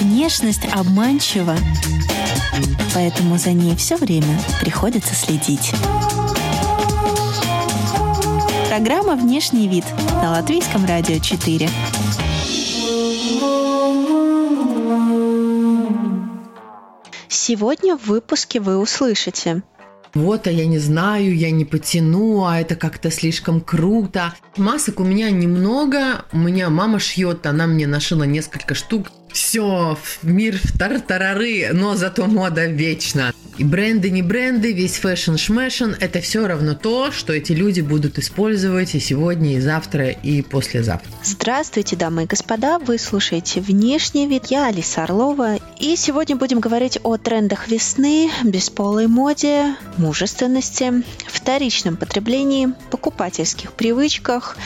Внешность обманчива, поэтому за ней все время приходится следить. Программа «Внешний вид» на Латвийском радио 4. Сегодня в выпуске вы услышите вот, а я не знаю, я не потяну, а это как-то слишком круто. Масок у меня немного, у меня мама шьет, она мне нашила несколько штук. Все, мир в тартарары, но зато мода вечна. И бренды, не бренды, весь fashion шмэшн – это все равно то, что эти люди будут использовать и сегодня, и завтра, и послезавтра. Здравствуйте, дамы и господа! Вы слушаете «Внешний вид». Я Алиса Орлова. И сегодня будем говорить о трендах весны, бесполой моде, мужественности, вторичном потреблении, покупательских привычках,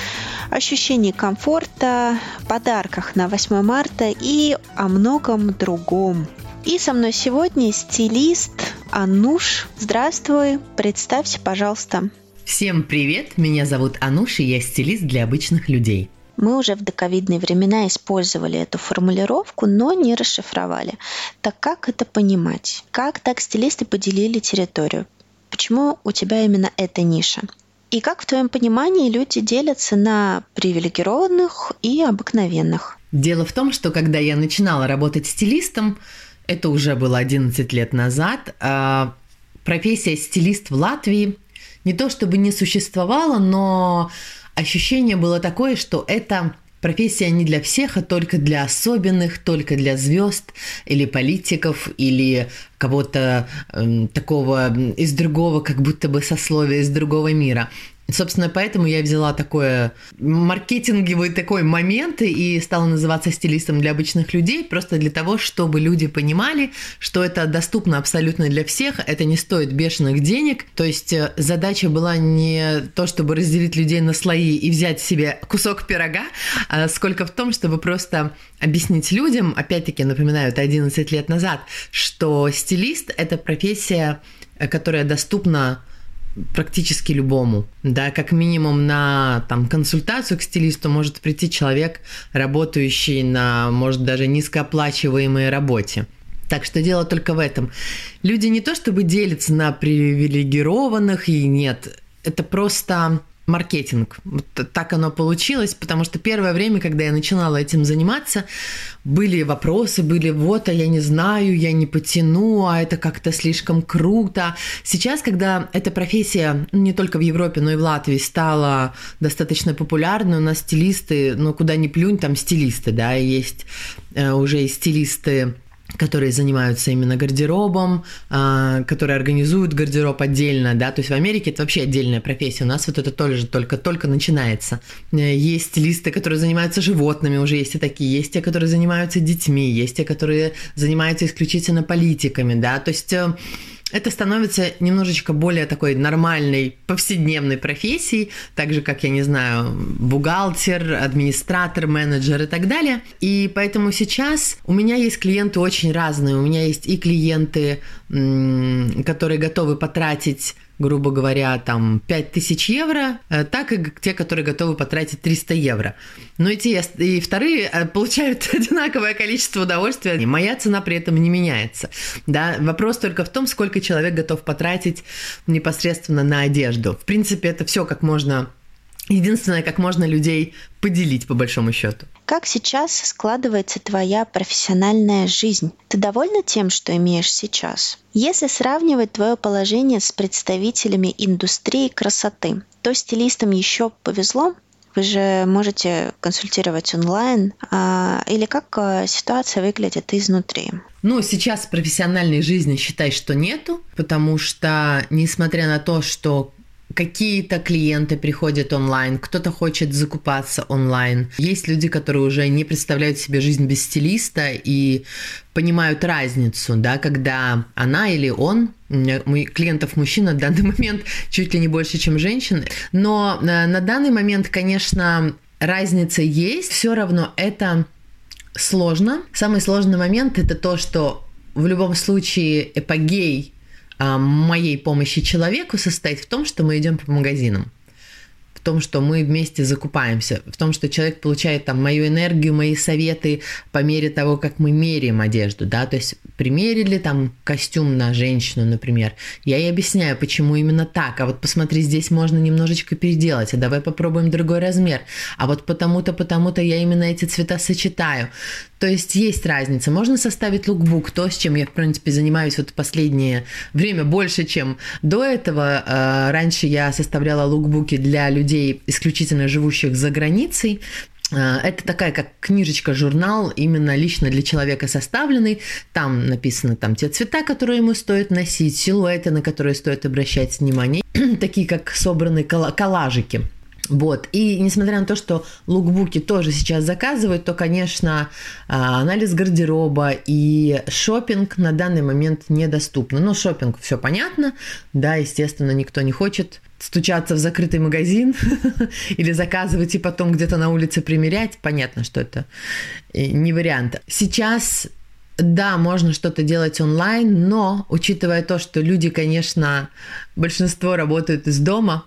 ощущении комфорта, подарках на 8 марта и о многом другом. И со мной сегодня стилист Ануш. Здравствуй, представься, пожалуйста. Всем привет, меня зовут Ануш, и я стилист для обычных людей. Мы уже в доковидные времена использовали эту формулировку, но не расшифровали. Так как это понимать? Как так стилисты поделили территорию? Почему у тебя именно эта ниша? И как в твоем понимании люди делятся на привилегированных и обыкновенных? Дело в том, что когда я начинала работать стилистом, это уже было 11 лет назад, а, профессия стилист в Латвии не то чтобы не существовала, но ощущение было такое, что это профессия не для всех, а только для особенных, только для звезд или политиков, или кого-то э, такого из другого, как будто бы сословия, из другого мира. Собственно, поэтому я взяла такое маркетинговый такой момент и стала называться стилистом для обычных людей, просто для того, чтобы люди понимали, что это доступно абсолютно для всех, это не стоит бешеных денег. То есть э, задача была не то, чтобы разделить людей на слои и взять себе кусок пирога, а сколько в том, чтобы просто объяснить людям, опять-таки напоминаю, это 11 лет назад, что стилист – это профессия, э, которая доступна практически любому. Да, как минимум на там, консультацию к стилисту может прийти человек, работающий на, может, даже низкооплачиваемой работе. Так что дело только в этом. Люди не то чтобы делятся на привилегированных и нет. Это просто маркетинг. Вот так оно получилось, потому что первое время, когда я начинала этим заниматься, были вопросы, были вот, а я не знаю, я не потяну, а это как-то слишком круто. Сейчас, когда эта профессия ну, не только в Европе, но и в Латвии стала достаточно популярной, у нас стилисты, ну куда ни плюнь, там стилисты, да, есть э, уже и стилисты которые занимаются именно гардеробом, а, которые организуют гардероб отдельно, да, то есть в Америке это вообще отдельная профессия, у нас вот это тоже только-только начинается. Э, есть стилисты, которые занимаются животными, уже есть и такие, есть те, которые занимаются детьми, есть те, которые занимаются исключительно политиками, да, то есть э, это становится немножечко более такой нормальной повседневной профессией, так же, как, я не знаю, бухгалтер, администратор, менеджер и так далее. И поэтому сейчас у меня есть клиенты очень разные. У меня есть и клиенты, которые готовы потратить грубо говоря, там 5000 евро, э, так и те, которые готовы потратить 300 евро. Но и те, и вторые э, получают одинаковое количество удовольствия, и моя цена при этом не меняется. Да? Вопрос только в том, сколько человек готов потратить непосредственно на одежду. В принципе, это все как можно Единственное, как можно людей поделить, по большому счету. Как сейчас складывается твоя профессиональная жизнь? Ты довольна тем, что имеешь сейчас? Если сравнивать твое положение с представителями индустрии красоты, то стилистам еще повезло, вы же можете консультировать онлайн, а, или как а, ситуация выглядит изнутри? Ну, сейчас профессиональной жизни считай, что нету, потому что, несмотря на то, что Какие-то клиенты приходят онлайн, кто-то хочет закупаться онлайн. Есть люди, которые уже не представляют себе жизнь без стилиста и понимают разницу, да, когда она или он, клиентов мужчин на данный момент чуть ли не больше, чем женщин, но э, на данный момент, конечно, разница есть, все равно это сложно. Самый сложный момент это то, что в любом случае эпогей моей помощи человеку состоит в том, что мы идем по магазинам в том, что мы вместе закупаемся, в том, что человек получает там мою энергию, мои советы по мере того, как мы меряем одежду, да, то есть примерили там костюм на женщину, например, я ей объясняю, почему именно так, а вот посмотри, здесь можно немножечко переделать, а давай попробуем другой размер, а вот потому-то, потому-то я именно эти цвета сочетаю. То есть есть разница. Можно составить лукбук, то, с чем я, в принципе, занимаюсь вот последнее время больше, чем до этого. А, раньше я составляла лукбуки для людей, исключительно живущих за границей. А, это такая как книжечка, журнал, именно лично для человека составленный. Там написаны там те цвета, которые ему стоит носить, силуэты, на которые стоит обращать внимание, такие как собранные коллажики. Вот. И несмотря на то, что лукбуки тоже сейчас заказывают, то, конечно, а, анализ гардероба и шопинг на данный момент недоступны. Но шопинг все понятно, да, естественно, никто не хочет стучаться в закрытый магазин или заказывать и потом где-то на улице примерять. Понятно, что это э, не вариант. Сейчас да, можно что-то делать онлайн, но учитывая то, что люди, конечно, большинство работают из дома,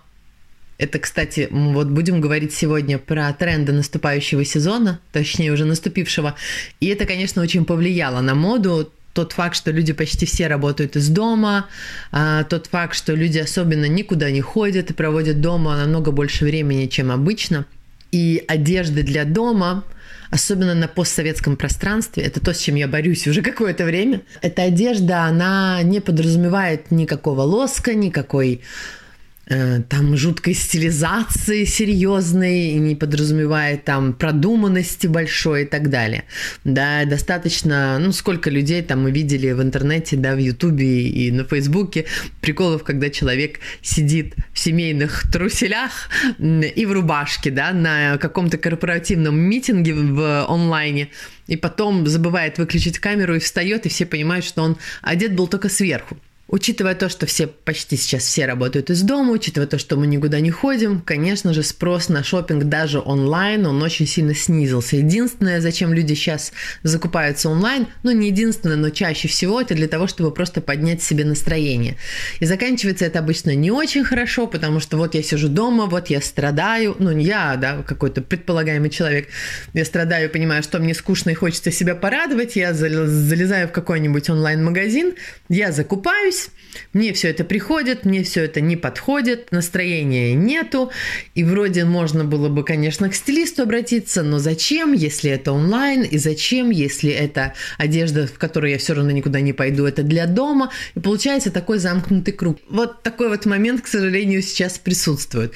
это, кстати, вот будем говорить сегодня про тренды наступающего сезона, точнее уже наступившего. И это, конечно, очень повлияло на моду. Тот факт, что люди почти все работают из дома, а, тот факт, что люди особенно никуда не ходят и проводят дома намного больше времени, чем обычно. И одежды для дома, особенно на постсоветском пространстве, это то, с чем я борюсь уже какое-то время. Эта одежда, она не подразумевает никакого лоска, никакой там жуткой стилизации серьезной, не подразумевает там продуманности большой и так далее. Да, достаточно, ну, сколько людей там мы видели в интернете, да, в Ютубе и на Фейсбуке приколов, когда человек сидит в семейных труселях и в рубашке, да, на каком-то корпоративном митинге в онлайне, и потом забывает выключить камеру и встает, и все понимают, что он одет был только сверху. Учитывая то, что все почти сейчас все работают из дома, учитывая то, что мы никуда не ходим, конечно же, спрос на шопинг даже онлайн, он очень сильно снизился. Единственное, зачем люди сейчас закупаются онлайн, ну не единственное, но чаще всего это для того, чтобы просто поднять себе настроение. И заканчивается это обычно не очень хорошо, потому что вот я сижу дома, вот я страдаю, ну не я, да, какой-то предполагаемый человек, я страдаю, понимаю, что мне скучно и хочется себя порадовать, я залезаю в какой-нибудь онлайн-магазин, я закупаюсь, боюсь, мне все это приходит, мне все это не подходит, настроения нету, и вроде можно было бы, конечно, к стилисту обратиться, но зачем, если это онлайн, и зачем, если это одежда, в которой я все равно никуда не пойду, это для дома, и получается такой замкнутый круг. Вот такой вот момент, к сожалению, сейчас присутствует.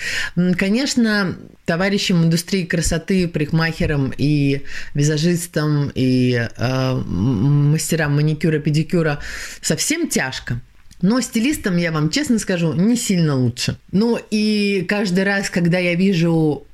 Конечно, товарищам индустрии красоты, парикмахерам и визажистам и э, мастерам маникюра, педикюра совсем тяжко. Но стилистом, я вам честно скажу, не сильно лучше. Ну и каждый раз, когда я вижу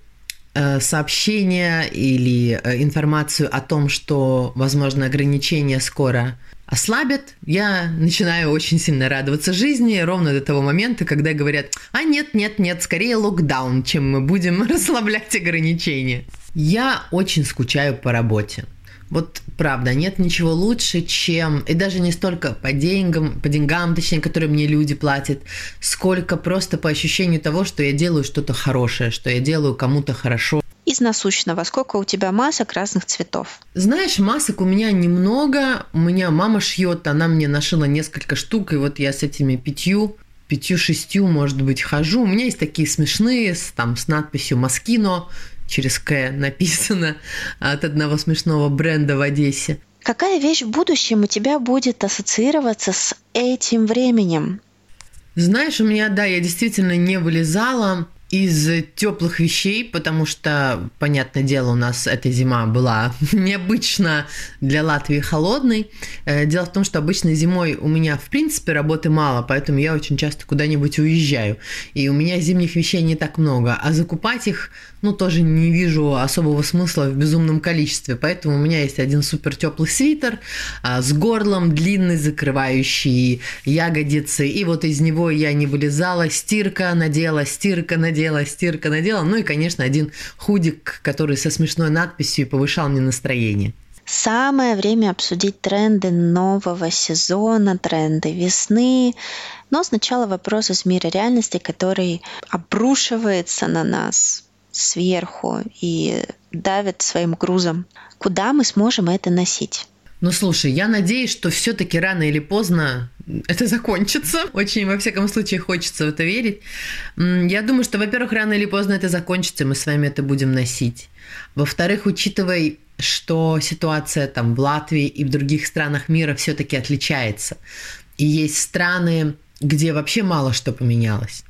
э, сообщения или э, информацию о том, что, возможно, ограничения скоро ослабят, я начинаю очень сильно радоваться жизни ровно до того момента, когда говорят, а нет, нет, нет, скорее локдаун, чем мы будем расслаблять ограничения. Я очень скучаю по работе. Вот правда, нет ничего лучше, чем, и даже не столько по деньгам, по деньгам, точнее, которые мне люди платят, сколько просто по ощущению того, что я делаю что-то хорошее, что я делаю кому-то хорошо. Из насущного, сколько у тебя масок разных цветов? Знаешь, масок у меня немного. У меня мама шьет, она мне нашила несколько штук, и вот я с этими пятью пятью-шестью, может быть, хожу. У меня есть такие смешные, с, там, с надписью «Маскино», через К написано от одного смешного бренда в Одессе. Какая вещь в будущем у тебя будет ассоциироваться с этим временем? Знаешь, у меня, да, я действительно не вылезала из теплых вещей, потому что, понятное дело, у нас эта зима была необычно для Латвии холодной. Э, дело в том, что обычно зимой у меня, в принципе, работы мало, поэтому я очень часто куда-нибудь уезжаю. И у меня зимних вещей не так много, а закупать их, ну, тоже не вижу особого смысла в безумном количестве. Поэтому у меня есть один супер теплый свитер а, с горлом длинный, закрывающий ягодицы. И вот из него я не вылезала. Стирка надела, стирка надела, стирка надела. Ну и, конечно, один худик, который со смешной надписью повышал мне настроение. Самое время обсудить тренды нового сезона, тренды весны. Но сначала вопрос из мира реальности, который обрушивается на нас сверху и давит своим грузом. Куда мы сможем это носить? Ну слушай, я надеюсь, что все-таки рано или поздно это закончится. Очень, во всяком случае, хочется в это верить. Я думаю, что, во-первых, рано или поздно это закончится, мы с вами это будем носить. Во-вторых, учитывая, что ситуация там в Латвии и в других странах мира все-таки отличается. И есть страны, где вообще мало что поменялось.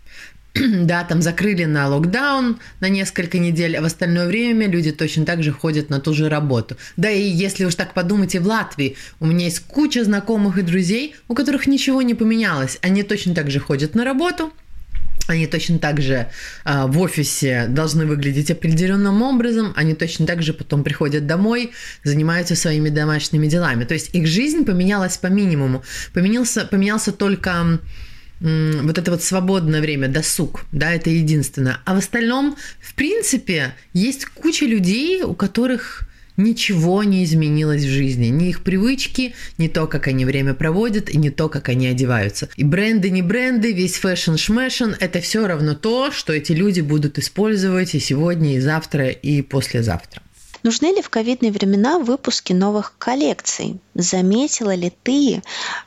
да, там закрыли на локдаун на несколько недель, а в остальное время люди точно так же ходят на ту же работу. Да и если уж так подумать и в Латвии, у меня есть куча знакомых и друзей, у которых ничего не поменялось. Они точно так же ходят на работу, они точно так же э, в офисе должны выглядеть определенным образом, они точно так же потом приходят домой, занимаются своими домашними делами. То есть их жизнь поменялась по минимуму. Поменялся, поменялся только вот это вот свободное время, досуг, да, это единственное. А в остальном, в принципе, есть куча людей, у которых ничего не изменилось в жизни. Ни их привычки, ни то, как они время проводят, и не то, как они одеваются. И бренды, не бренды, весь fashion -шмэшн – это все равно то, что эти люди будут использовать и сегодня, и завтра, и послезавтра. Нужны ли в ковидные времена выпуски новых коллекций? Заметила ли ты,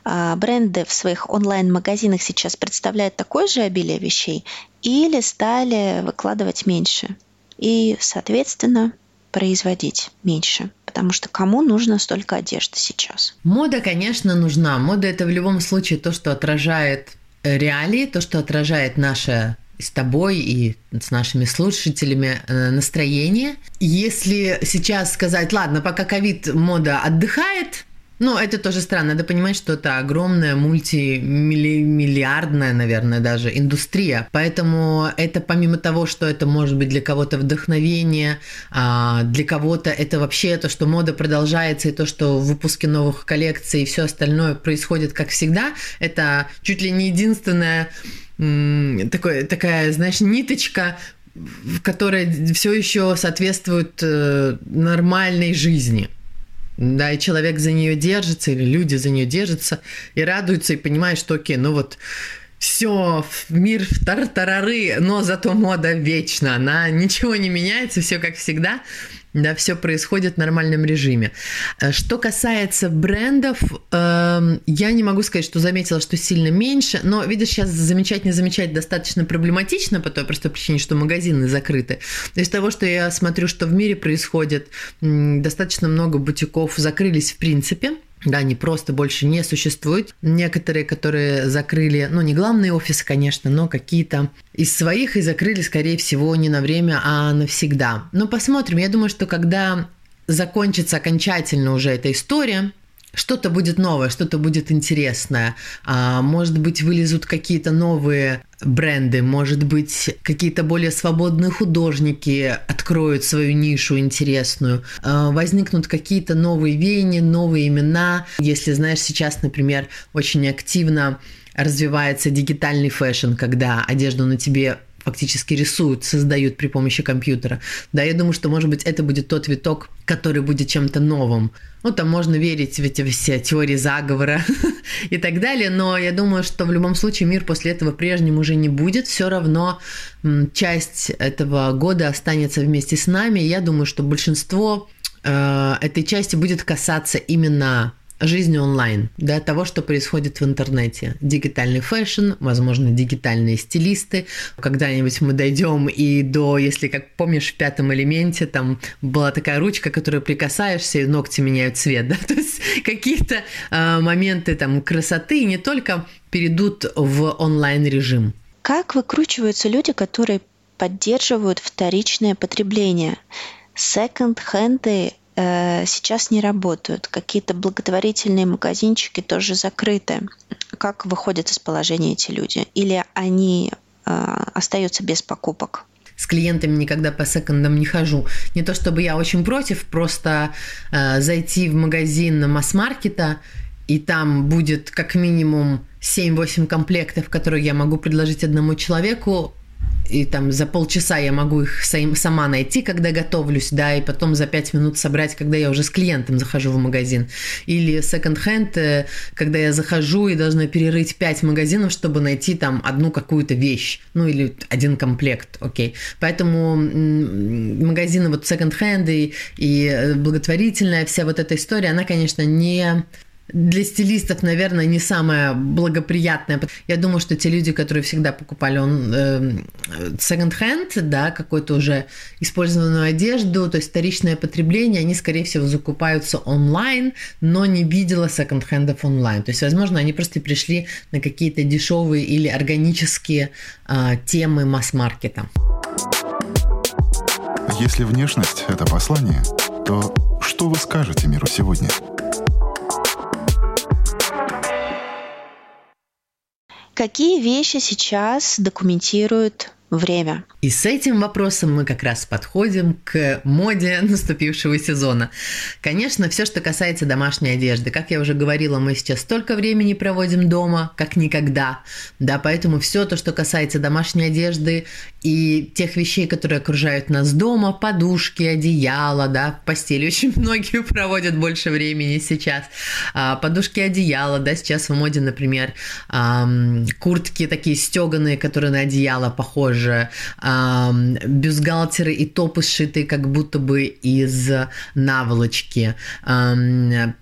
а, бренды в своих онлайн-магазинах сейчас представляют такое же обилие вещей или стали выкладывать меньше? И, соответственно, производить меньше. Потому что кому нужно столько одежды сейчас? Мода, конечно, нужна. Мода это в любом случае то, что отражает реалии, то, что отражает наше с тобой и с нашими слушателями э, настроение. Если сейчас сказать, ладно, пока ковид мода отдыхает, ну, это тоже странно. Надо понимать, что это огромная мультимиллиардная, наверное, даже индустрия. Поэтому это помимо того, что это может быть для кого-то вдохновение, а, для кого-то это вообще то, что мода продолжается, и то, что в выпуске новых коллекций и все остальное происходит как всегда, это чуть ли не единственное такой, такая, знаешь, ниточка, которая все еще соответствует э, нормальной жизни. Да, и человек за нее держится, или люди за нее держатся, и радуются, и понимают, что окей, ну вот все, мир в тартарары, но зато мода вечна, она ничего не меняется, все как всегда да, все происходит в нормальном режиме. Э, что касается брендов, э, я не могу сказать, что заметила, что сильно меньше, но, видишь, сейчас замечать, не замечать достаточно проблематично по той простой причине, что магазины закрыты. Из того, что я смотрю, что в мире происходит, достаточно много бутиков закрылись в принципе, да, они просто больше не существуют. Некоторые, которые закрыли, ну, не главные офисы, конечно, но какие-то из своих и закрыли, скорее всего, не на время, а навсегда. Но посмотрим. Я думаю, что когда закончится окончательно уже эта история, что-то будет новое, что-то будет интересное. А, может быть, вылезут какие-то новые бренды, может быть, какие-то более свободные художники откроют свою нишу интересную, а, возникнут какие-то новые веяния, новые имена. Если знаешь, сейчас, например, очень активно развивается дигитальный fashion, когда одежду на тебе фактически рисуют, создают при помощи компьютера. Да, я думаю, что, может быть, это будет тот виток, который будет чем-то новым. Ну, там можно верить в эти все теории заговора и так далее, но я думаю, что в любом случае мир после этого прежним уже не будет. Все равно часть этого года останется вместе с нами. Я думаю, что большинство э, этой части будет касаться именно жизни онлайн, да, того, что происходит в интернете. Дигитальный fashion, возможно, дигитальные стилисты. Когда-нибудь мы дойдем и до, если как помнишь, в пятом элементе там была такая ручка, которую прикасаешься, и ногти меняют цвет, да, то есть какие-то э, моменты там красоты не только перейдут в онлайн режим. Как выкручиваются люди, которые поддерживают вторичное потребление? Секонд-хенды сейчас не работают. Какие-то благотворительные магазинчики тоже закрыты. Как выходят из положения эти люди? Или они э, остаются без покупок? с клиентами никогда по секондам не хожу. Не то чтобы я очень против, просто э, зайти в магазин масс-маркета, и там будет как минимум 7-8 комплектов, которые я могу предложить одному человеку, и там за полчаса я могу их сама найти, когда готовлюсь, да, и потом за пять минут собрать, когда я уже с клиентом захожу в магазин. Или секонд-хенд, э, когда я захожу и должна перерыть пять магазинов, чтобы найти там одну какую-то вещь, ну или один комплект, окей. Поэтому магазины вот секонд-хенд и, и э, благотворительная вся вот эта история, она, конечно, не для стилистов, наверное, не самое благоприятное. Я думаю, что те люди, которые всегда покупали он э, second-hand, да, какую-то уже использованную одежду, то есть вторичное потребление, они, скорее всего, закупаются онлайн, но не видела секонд-хендов онлайн. То есть, возможно, они просто пришли на какие-то дешевые или органические э, темы масс-маркета. Если внешность – это послание, то что вы скажете миру сегодня? Какие вещи сейчас документируют время? И с этим вопросом мы как раз подходим к моде наступившего сезона. Конечно, все, что касается домашней одежды. Как я уже говорила, мы сейчас столько времени проводим дома, как никогда. Да, поэтому все то, что касается домашней одежды и тех вещей, которые окружают нас дома, подушки, одеяла, да, в постели очень многие проводят больше времени сейчас. А, подушки, одеяла, да, сейчас в моде, например, куртки такие стеганые, которые на одеяло похожи, бюстгальтеры и топы сшитые как будто бы из наволочки,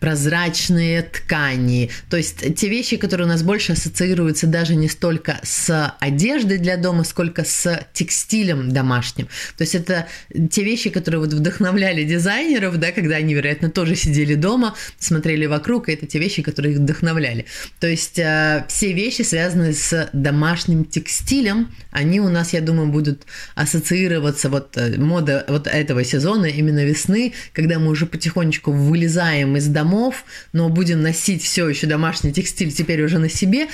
прозрачные ткани. То есть те вещи, которые у нас больше ассоциируются даже не столько с одеждой для дома, сколько с текстилем домашним. То есть это те вещи, которые вот вдохновляли дизайнеров, да, когда они, вероятно, тоже сидели дома, смотрели вокруг, и это те вещи, которые их вдохновляли. То есть э, все вещи, связанные с домашним текстилем, они у нас, я думаю, будут ассоциироваться вот э, мода вот этого сезона, именно весны, когда мы уже потихонечку вылезаем из домов, но будем носить все еще домашний текстиль теперь уже на себе.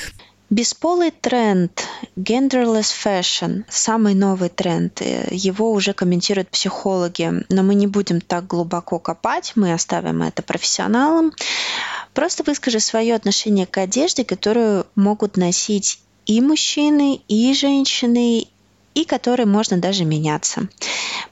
Бесполый тренд, genderless fashion, самый новый тренд, э, его уже комментируют психологи, но мы не будем так глубоко копать, мы оставим это профессионалам. Просто выскажи свое отношение к одежде, которую могут носить и мужчины, и женщины, и которой можно даже меняться.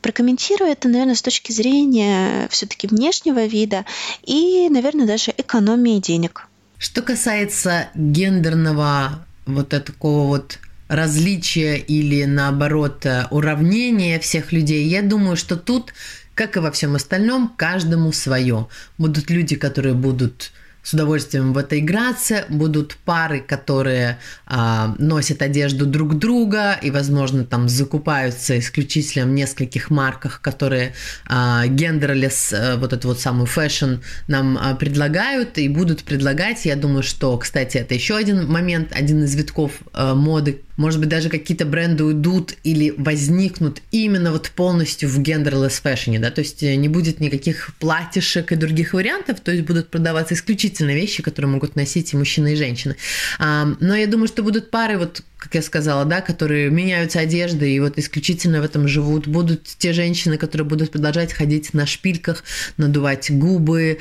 Прокомментирую это, наверное, с точки зрения все-таки внешнего вида и, наверное, даже экономии денег. Что касается гендерного вот такого вот различия или наоборот уравнения всех людей, я думаю, что тут, как и во всем остальном, каждому свое. Будут люди, которые будут с удовольствием в это играться. Будут пары, которые а, носят одежду друг друга и, возможно, там закупаются исключительно в нескольких марках, которые а, genderless, а, вот этот вот самый fashion нам а, предлагают и будут предлагать. Я думаю, что, кстати, это еще один момент, один из витков а, моды, может быть, даже какие-то бренды уйдут или возникнут именно вот полностью в genderless fashion е, да, то есть э, не будет никаких платьишек и других вариантов, то есть будут продаваться исключительно вещи, которые могут носить и мужчины, и женщины. Но я думаю, что будут пары, вот как я сказала, да, которые меняются одеждой и вот исключительно в этом живут. Будут те женщины, которые будут продолжать ходить на шпильках, надувать губы,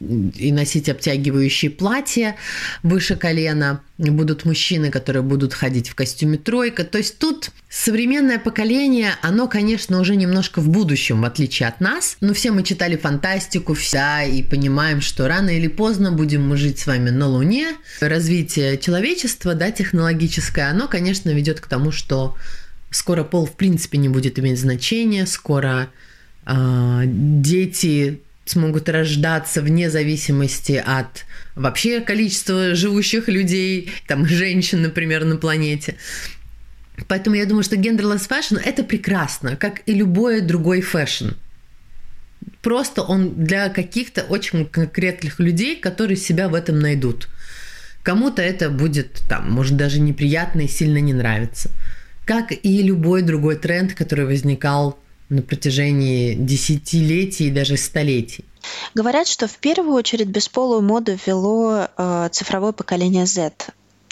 и носить обтягивающие платья выше колена. Будут мужчины, которые будут ходить в костюме тройка. То есть тут современное поколение, оно, конечно, уже немножко в будущем, в отличие от нас. Но все мы читали фантастику, вся, и понимаем, что рано или поздно будем мы жить с вами на Луне. Развитие человечества, да, технологическое, оно, конечно, ведет к тому, что скоро пол в принципе не будет иметь значения, скоро э, дети смогут рождаться вне зависимости от вообще количества живущих людей, там, женщин, например, на планете. Поэтому я думаю, что genderless fashion – это прекрасно, как и любой другой fashion. Просто он для каких-то очень конкретных людей, которые себя в этом найдут. Кому-то это будет, там, может, даже неприятно и сильно не нравится. Как и любой другой тренд, который возникал на протяжении десятилетий и даже столетий. Говорят, что в первую очередь бесполую моду ввело э, цифровое поколение Z.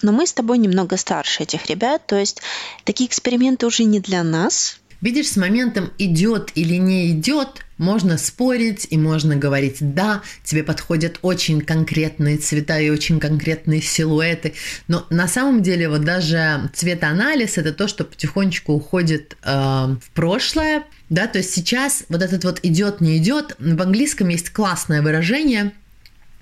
Но мы с тобой немного старше этих ребят, то есть такие эксперименты уже не для нас. Видишь, с моментом идет или не идет, Можно спорить и можно говорить, да, тебе подходят очень конкретные цвета и очень конкретные силуэты, но на самом деле вот даже цветоанализ это то, что потихонечку уходит э, в прошлое, да, то есть сейчас вот этот вот идет, не идет. В английском есть классное выражение,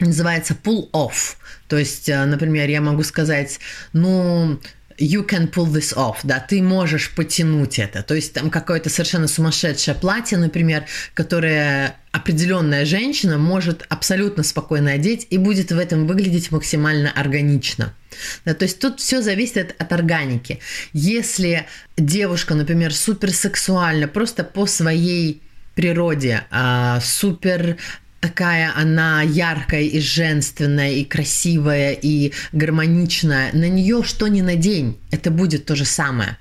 называется pull off. То есть, э, например, я могу сказать, ну, you can pull this off, да, ты можешь потянуть это. То есть там какое-то совершенно сумасшедшее платье, например, которое определенная женщина может абсолютно спокойно одеть и будет в этом выглядеть максимально органично. Да, то есть тут все зависит от, от органики. Если девушка, например, суперсексуальна просто по своей природе, а, супер такая она яркая и женственная, и красивая, и гармоничная. На нее что ни надень, это будет то же самое.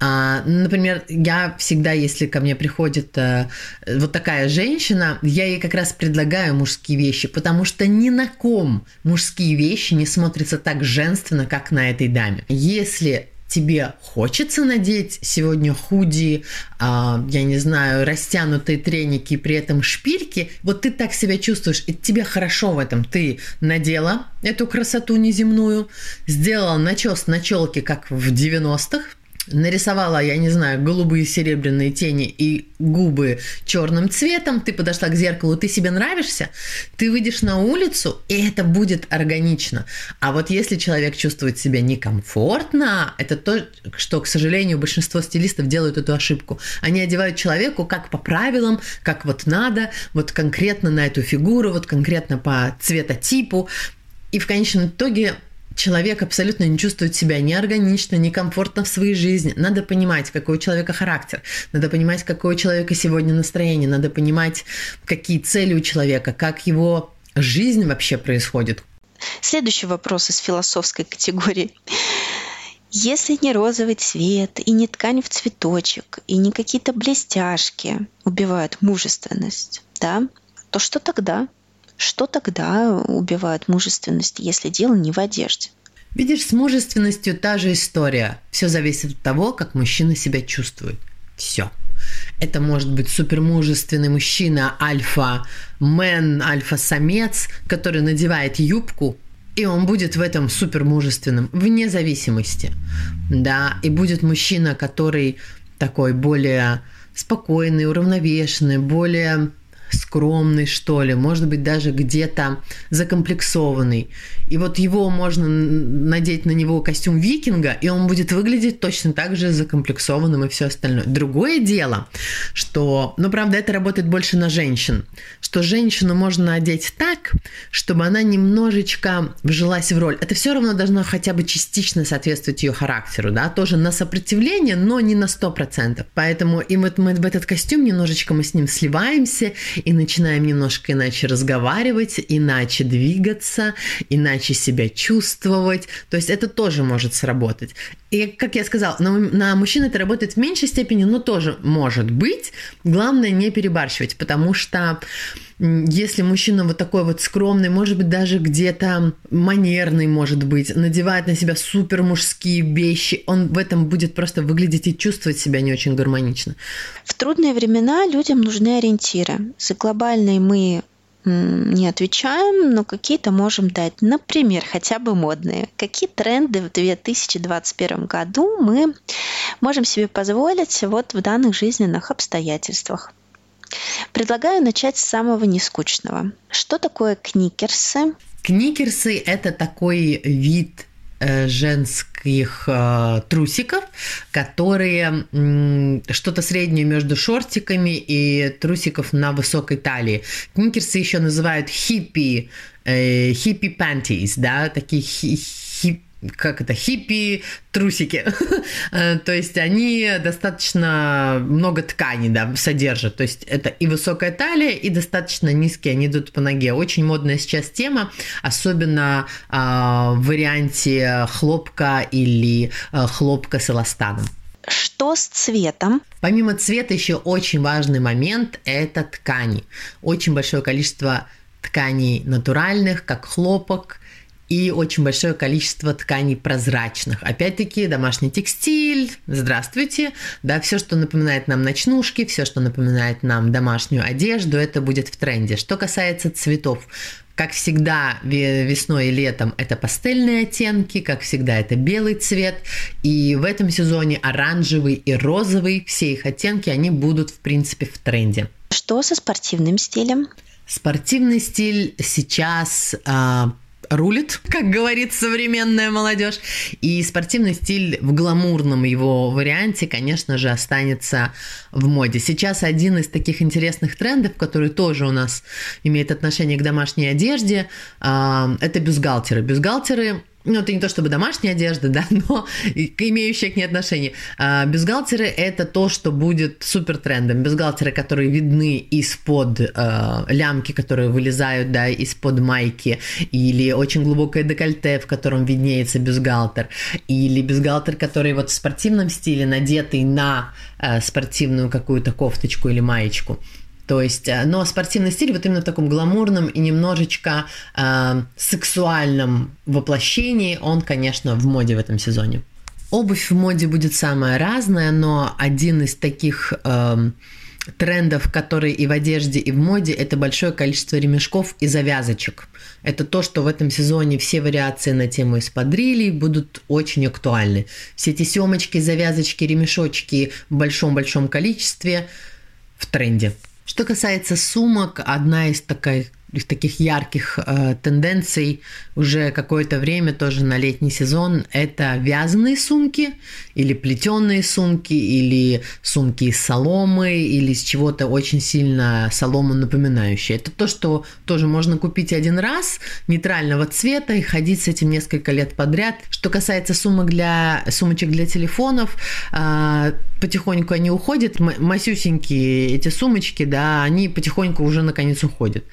А, например, я всегда, если ко мне приходит а, вот такая женщина, я ей как раз предлагаю мужские вещи, потому что ни на ком мужские вещи не смотрятся так женственно, как на этой даме. Если тебе хочется надеть сегодня худи, а, я не знаю, растянутые треники и при этом шпильки, вот ты так себя чувствуешь, и тебе хорошо в этом. Ты надела эту красоту неземную, сделала начес на челке, как в 90-х, нарисовала, я не знаю, голубые серебряные тени и губы черным цветом, ты подошла к зеркалу, ты себе нравишься, ты выйдешь на улицу, и это будет органично. А вот если человек чувствует себя некомфортно, это то, что, к сожалению, большинство стилистов делают эту ошибку. Они одевают человеку как по правилам, как вот надо, вот конкретно на эту фигуру, вот конкретно по цветотипу. И в конечном итоге человек абсолютно не чувствует себя ни органично, ни комфортно в своей жизни. Надо понимать, какой у человека характер, надо понимать, какое у человека сегодня настроение, надо понимать, какие цели у человека, как его жизнь вообще происходит. Следующий вопрос из философской категории. Если не розовый цвет, и не ткань в цветочек, и не какие-то блестяшки убивают мужественность, да, то что тогда? Что тогда убивает мужественность, если дело не в одежде? Видишь, с мужественностью та же история. Все зависит от того, как мужчина себя чувствует. Все. Это может быть супермужественный мужчина, альфа-мен, альфа-самец, который надевает юбку, и он будет в этом супермужественным, вне зависимости. Да, и будет мужчина, который такой более спокойный, уравновешенный, более скромный, что ли, может быть, даже где-то закомплексованный. И вот его можно надеть на него костюм викинга, и он будет выглядеть точно так же закомплексованным и все остальное. Другое дело, что, ну, правда, это работает больше на женщин, что женщину можно одеть так, чтобы она немножечко вжилась в роль. Это все равно должно хотя бы частично соответствовать ее характеру, да, тоже на сопротивление, но не на 100%. Поэтому и вот мы в этот костюм немножечко мы с ним сливаемся и начинаем немножко иначе разговаривать, иначе двигаться, иначе иначе себя чувствовать. То есть это тоже может сработать. И, как я сказала, на, на мужчин это работает в меньшей степени, но тоже может быть. Главное не перебарщивать, потому что если мужчина вот такой вот скромный, может быть, даже где-то манерный, может быть, надевает на себя супер мужские вещи, он в этом будет просто выглядеть и чувствовать себя не очень гармонично. В трудные времена людям нужны ориентиры. За глобальные мы не отвечаем, но какие-то можем дать. Например, хотя бы модные. Какие тренды в 2021 году мы можем себе позволить вот в данных жизненных обстоятельствах? Предлагаю начать с самого нескучного. Что такое кникерсы? Кникерсы – это такой вид женских э, трусиков, которые что-то среднее между шортиками и трусиков на высокой талии. Кникерсы еще называют хиппи, э, хиппи пантис, да, такие хи, хиппи как это, хиппи трусики. Э, то есть они достаточно много ткани да, содержат. То есть это и высокая талия, и достаточно низкие, они идут по ноге. Очень модная сейчас тема, особенно а, в варианте хлопка или а, хлопка с эластаном. Что с цветом? Помимо цвета еще очень важный момент – это ткани. Очень большое количество тканей натуральных, как хлопок, и очень большое количество тканей прозрачных. Опять-таки, домашний текстиль, здравствуйте, да, все, что напоминает нам ночнушки, все, что напоминает нам домашнюю одежду, это будет в тренде. Что касается цветов, как всегда, весной и летом это пастельные оттенки, как всегда это белый цвет. И в этом сезоне оранжевый и розовый, все их оттенки, они будут, в принципе, в тренде. Что со спортивным стилем? Спортивный стиль сейчас а, рулит, как говорит современная молодежь. И спортивный стиль в гламурном его варианте, конечно же, останется в моде. Сейчас один из таких интересных трендов, который тоже у нас имеет отношение к домашней одежде, а, это бюстгальтеры. Бюстгальтеры ну, это не то чтобы домашняя одежда, да, но имеющая к ней отношение. А, бюстгальтеры – это то, что будет супер трендом. Бюстгальтеры, которые видны из-под э, лямки, которые вылезают, да, из-под майки, или очень глубокое декольте, в котором виднеется бюстгальтер, или бюстгальтер, который вот в спортивном стиле надетый на э, спортивную какую-то кофточку или маечку. То есть, э, но спортивный стиль вот именно в таком гламурном и немножечко э, сексуальном воплощении, он, конечно, в моде в этом сезоне. Обувь в моде будет самая разная, но один из таких э, трендов, которые и в одежде, и в моде, это большое количество ремешков и завязочек. Это то, что в этом сезоне все вариации на тему эспадрилей будут очень актуальны. Все эти семочки, завязочки, ремешочки в большом-большом количестве в тренде. Что касается сумок, одна из из таких ярких э, тенденций уже какое-то время тоже на летний сезон это вязаные сумки или плетеные сумки или сумки из соломы или из чего-то очень сильно солому напоминающее. Это то, что тоже можно купить один раз нейтрального цвета и ходить с этим несколько лет подряд. Что касается сумок для сумочек для телефонов, э, потихоньку они уходят, масюсенькие эти сумочки, да, они потихоньку уже наконец уходят.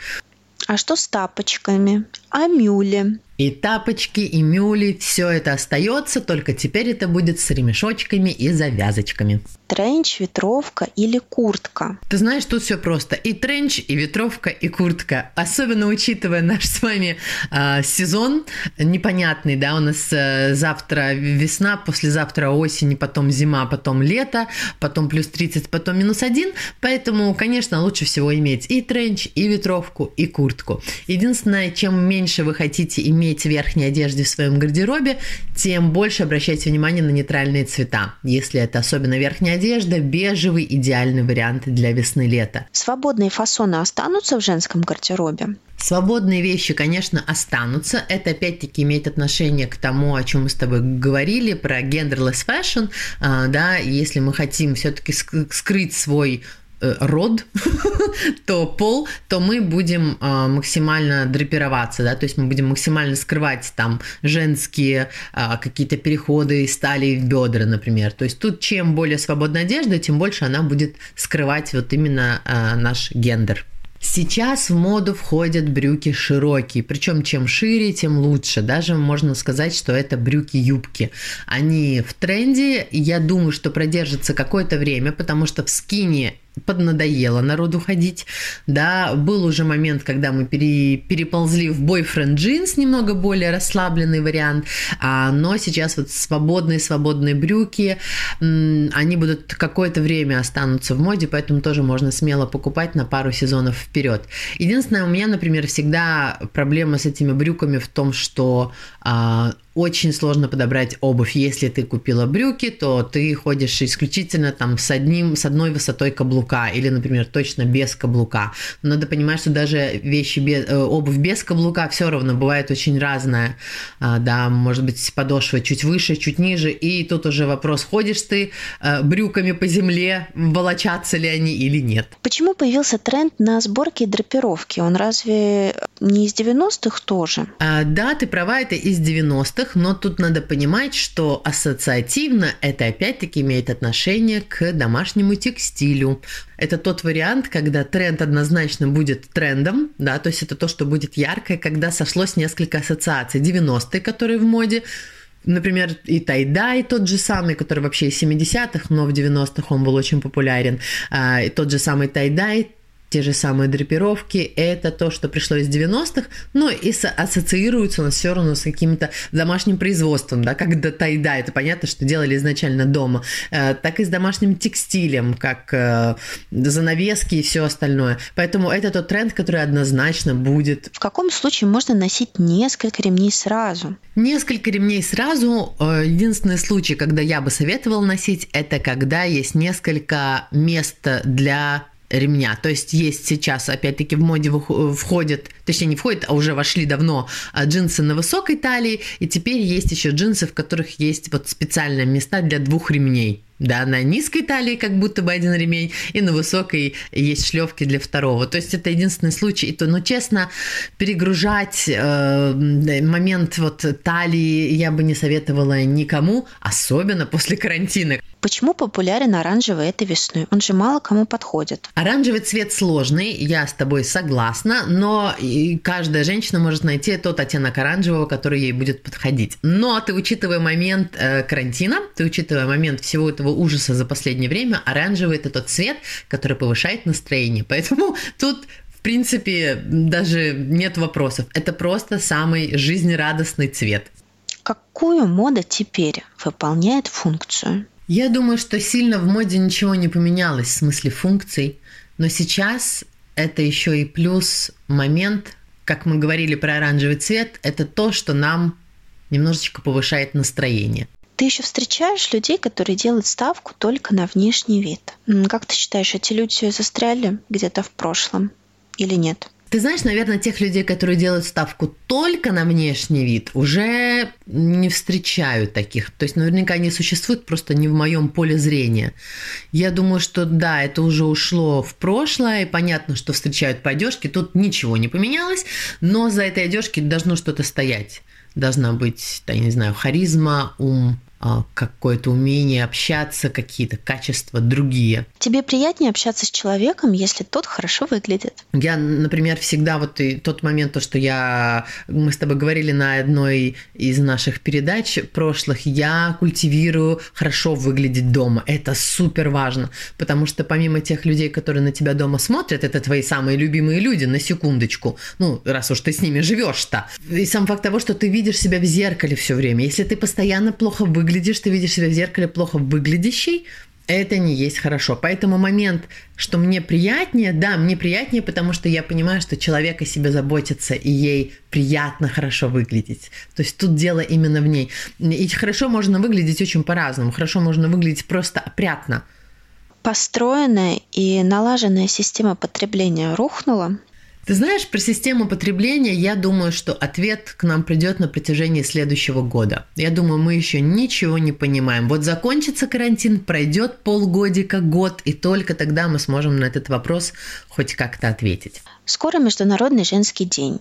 А что с тапочками? А мюли? И тапочки, и мюли, все это остается, только теперь это будет с ремешочками и завязочками. Тренч, ветровка или куртка? Ты знаешь, тут все просто. И тренч, и ветровка, и куртка. Особенно учитывая наш с вами э, сезон непонятный, да, у нас э, завтра весна, послезавтра осень, потом зима, потом лето, потом плюс 30, потом минус 1. Поэтому, конечно, лучше всего иметь и тренч, и ветровку, и куртку. Единственное, чем меньше вы хотите иметь иметь верхней одежды в своем гардеробе, тем больше обращайте внимание на нейтральные цвета. Если это особенно верхняя одежда, бежевый идеальный вариант для весны-лета. Свободные фасоны останутся в женском гардеробе? Свободные вещи, конечно, останутся. Это опять-таки имеет отношение к тому, о чем мы с тобой говорили, про genderless fashion. А, да, если мы хотим все-таки скрыть свой род, то пол, то мы будем э, максимально драпироваться, да, то есть мы будем максимально скрывать там женские э, какие-то переходы из талии в бедра, например. То есть тут чем более свободная одежда, тем больше она будет скрывать вот именно э, наш гендер. Сейчас в моду входят брюки широкие, причем чем шире, тем лучше. Даже можно сказать, что это брюки-юбки. Они в тренде, я думаю, что продержатся какое-то время, потому что в скине поднадоело народу ходить, да, был уже момент, когда мы пере, переползли в бойфренд джинс, немного более расслабленный вариант, а, но сейчас вот свободные свободные брюки, они будут какое-то время останутся в моде, поэтому тоже можно смело покупать на пару сезонов вперед. Единственное, у меня, например, всегда проблема с этими брюками в том, что а, очень сложно подобрать обувь. Если ты купила брюки, то ты ходишь исключительно там с одним, с одной высотой каблука или, например, точно без каблука. Но надо понимать, что даже вещи без, э, обувь без каблука все равно бывает очень разная. Да, может быть подошва чуть выше, чуть ниже, и тут уже вопрос, ходишь ты э, брюками по земле, волочатся ли они или нет. Почему появился тренд на сборки и драпировки? Он разве не из 90-х тоже? А, да, ты права, это из 90-х но тут надо понимать, что ассоциативно это опять-таки имеет отношение к домашнему текстилю. Это тот вариант, когда тренд однозначно будет трендом, да, то есть это то, что будет яркое, когда сошлось несколько ассоциаций. 90-е, которые в моде, Например, и тайдай тот же самый, который вообще из 70-х, но в 90-х он был очень популярен. А, и тот же самый тайдай, те же самые драпировки, это то, что пришло из 90-х, но и ассоциируется у нас все равно с каким-то домашним производством, да, как до тайда, это понятно, что делали изначально дома, э, так и с домашним текстилем, как э, занавески и все остальное. Поэтому это тот тренд, который однозначно будет. В каком случае можно носить несколько ремней сразу? Несколько ремней сразу. Э, единственный случай, когда я бы советовала носить, это когда есть несколько мест для ремня. То есть есть сейчас, опять-таки, в моде входят, точнее не входят, а уже вошли давно а, джинсы на высокой талии, и теперь есть еще джинсы, в которых есть вот специальные места для двух ремней. Да, на низкой талии как будто бы один ремень, и на высокой есть шлевки для второго. То есть это единственный случай. И то, но честно, перегружать э, момент вот талии я бы не советовала никому, особенно после карантина. Почему популярен оранжевый этой весной? Он же мало кому подходит. Оранжевый цвет сложный, я с тобой согласна, но каждая женщина может найти тот оттенок оранжевого, который ей будет подходить. Но ты, учитывая момент э, карантина, ты, учитывая момент всего этого ужаса за последнее время, оранжевый – это тот цвет, который повышает настроение. Поэтому тут в принципе, даже нет вопросов. Это просто самый жизнерадостный цвет. Какую мода теперь выполняет функцию? Я думаю, что сильно в моде ничего не поменялось в смысле функций, но сейчас это еще и плюс момент, как мы говорили про оранжевый цвет, это то, что нам немножечко повышает настроение. Ты еще встречаешь людей, которые делают ставку только на внешний вид. Как ты считаешь, эти люди застряли где-то в прошлом или нет? Ты знаешь, наверное, тех людей, которые делают ставку только на внешний вид, уже не встречают таких. То есть наверняка они существуют, просто не в моем поле зрения. Я думаю, что да, это уже ушло в прошлое, и понятно, что встречают по одежке, тут ничего не поменялось, но за этой одежкой должно что-то стоять. Должна быть, я не знаю, харизма, ум, какое-то умение общаться, какие-то качества другие. Тебе приятнее общаться с человеком, если тот хорошо выглядит? Я, например, всегда вот и тот момент, то, что я, мы с тобой говорили на одной из наших передач прошлых, я культивирую хорошо выглядеть дома. Это супер важно, потому что помимо тех людей, которые на тебя дома смотрят, это твои самые любимые люди, на секундочку, ну, раз уж ты с ними живешь-то. И сам факт того, что ты видишь себя в зеркале все время, если ты постоянно плохо выглядишь, выглядишь, ты видишь себя в зеркале плохо выглядящий, это не есть хорошо. Поэтому момент, что мне приятнее, да, мне приятнее, потому что я понимаю, что человек о себе заботится, и ей приятно хорошо выглядеть. То есть тут дело именно в ней. И хорошо можно выглядеть очень по-разному. Хорошо можно выглядеть просто опрятно. Построенная и налаженная система потребления рухнула, ты знаешь, про систему потребления я думаю, что ответ к нам придет на протяжении следующего года. Я думаю, мы еще ничего не понимаем. Вот закончится карантин, пройдет полгодика, год, и только тогда мы сможем на этот вопрос хоть как-то ответить. Скоро Международный женский день.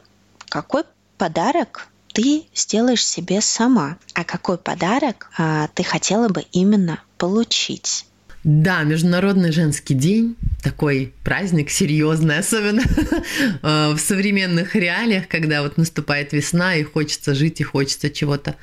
Какой подарок ты сделаешь себе сама? А какой подарок а, ты хотела бы именно получить? Да, Международный женский день, такой праздник серьезный, особенно. Э, в современных реалиях, когда вот наступает весна и хочется жить, и хочется чего-то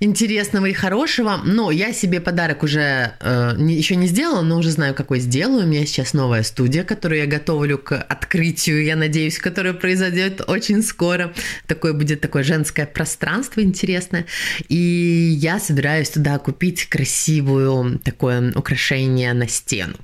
интересного и хорошего. Но я себе подарок уже э, не, еще не сделала, но уже знаю, какой сделаю. У меня сейчас новая студия, которую я готовлю к открытию, я надеюсь, которая произойдет очень скоро. Такое будет такое женское пространство интересное. И я собираюсь туда купить красивую такое украшение на стену.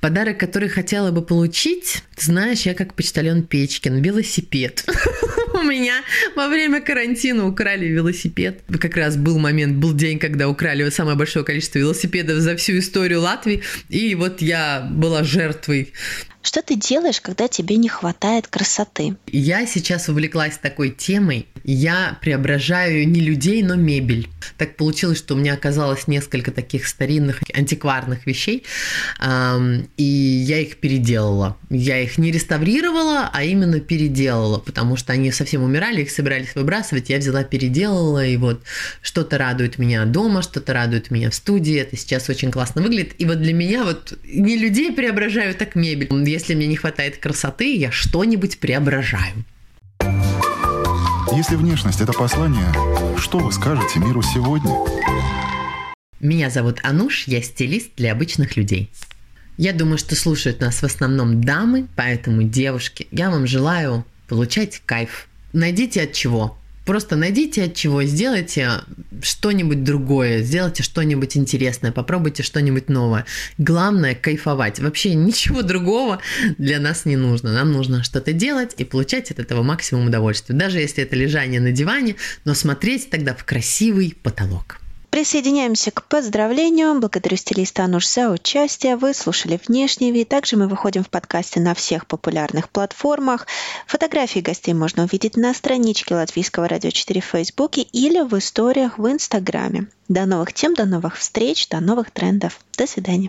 Подарок, который хотела бы получить, знаешь, я как почтальон Печкин, велосипед. У меня во время карантина украли велосипед. Как раз был момент, был день, когда украли самое большое количество велосипедов за всю историю Латвии. И вот я была жертвой что ты делаешь, когда тебе не хватает красоты? Я сейчас увлеклась такой темой. Я преображаю не людей, но мебель. Так получилось, что у меня оказалось несколько таких старинных антикварных вещей, и я их переделала. Я их не реставрировала, а именно переделала, потому что они совсем умирали, их собирались выбрасывать. Я взяла, переделала, и вот что-то радует меня дома, что-то радует меня в студии. Это сейчас очень классно выглядит. И вот для меня вот не людей преображаю, так мебель если мне не хватает красоты, я что-нибудь преображаю. Если внешность – это послание, что вы скажете миру сегодня? Меня зовут Ануш, я стилист для обычных людей. Я думаю, что слушают нас в основном дамы, поэтому, девушки, я вам желаю получать кайф. Найдите от чего. Просто найдите от чего, сделайте что-нибудь другое, сделайте что-нибудь интересное, попробуйте что-нибудь новое. Главное – кайфовать. Вообще ничего другого для нас не нужно. Нам нужно что-то делать и получать от этого максимум удовольствия. Даже если это лежание на диване, но смотреть тогда в красивый потолок. Присоединяемся к поздравлению. Благодарю стилиста Ануш за участие. Вы слушали «Внешний вид». Также мы выходим в подкасте на всех популярных платформах. Фотографии гостей можно увидеть на страничке Латвийского радио 4 в Фейсбуке или в историях в Инстаграме. До новых тем, до новых встреч, до новых трендов. До свидания.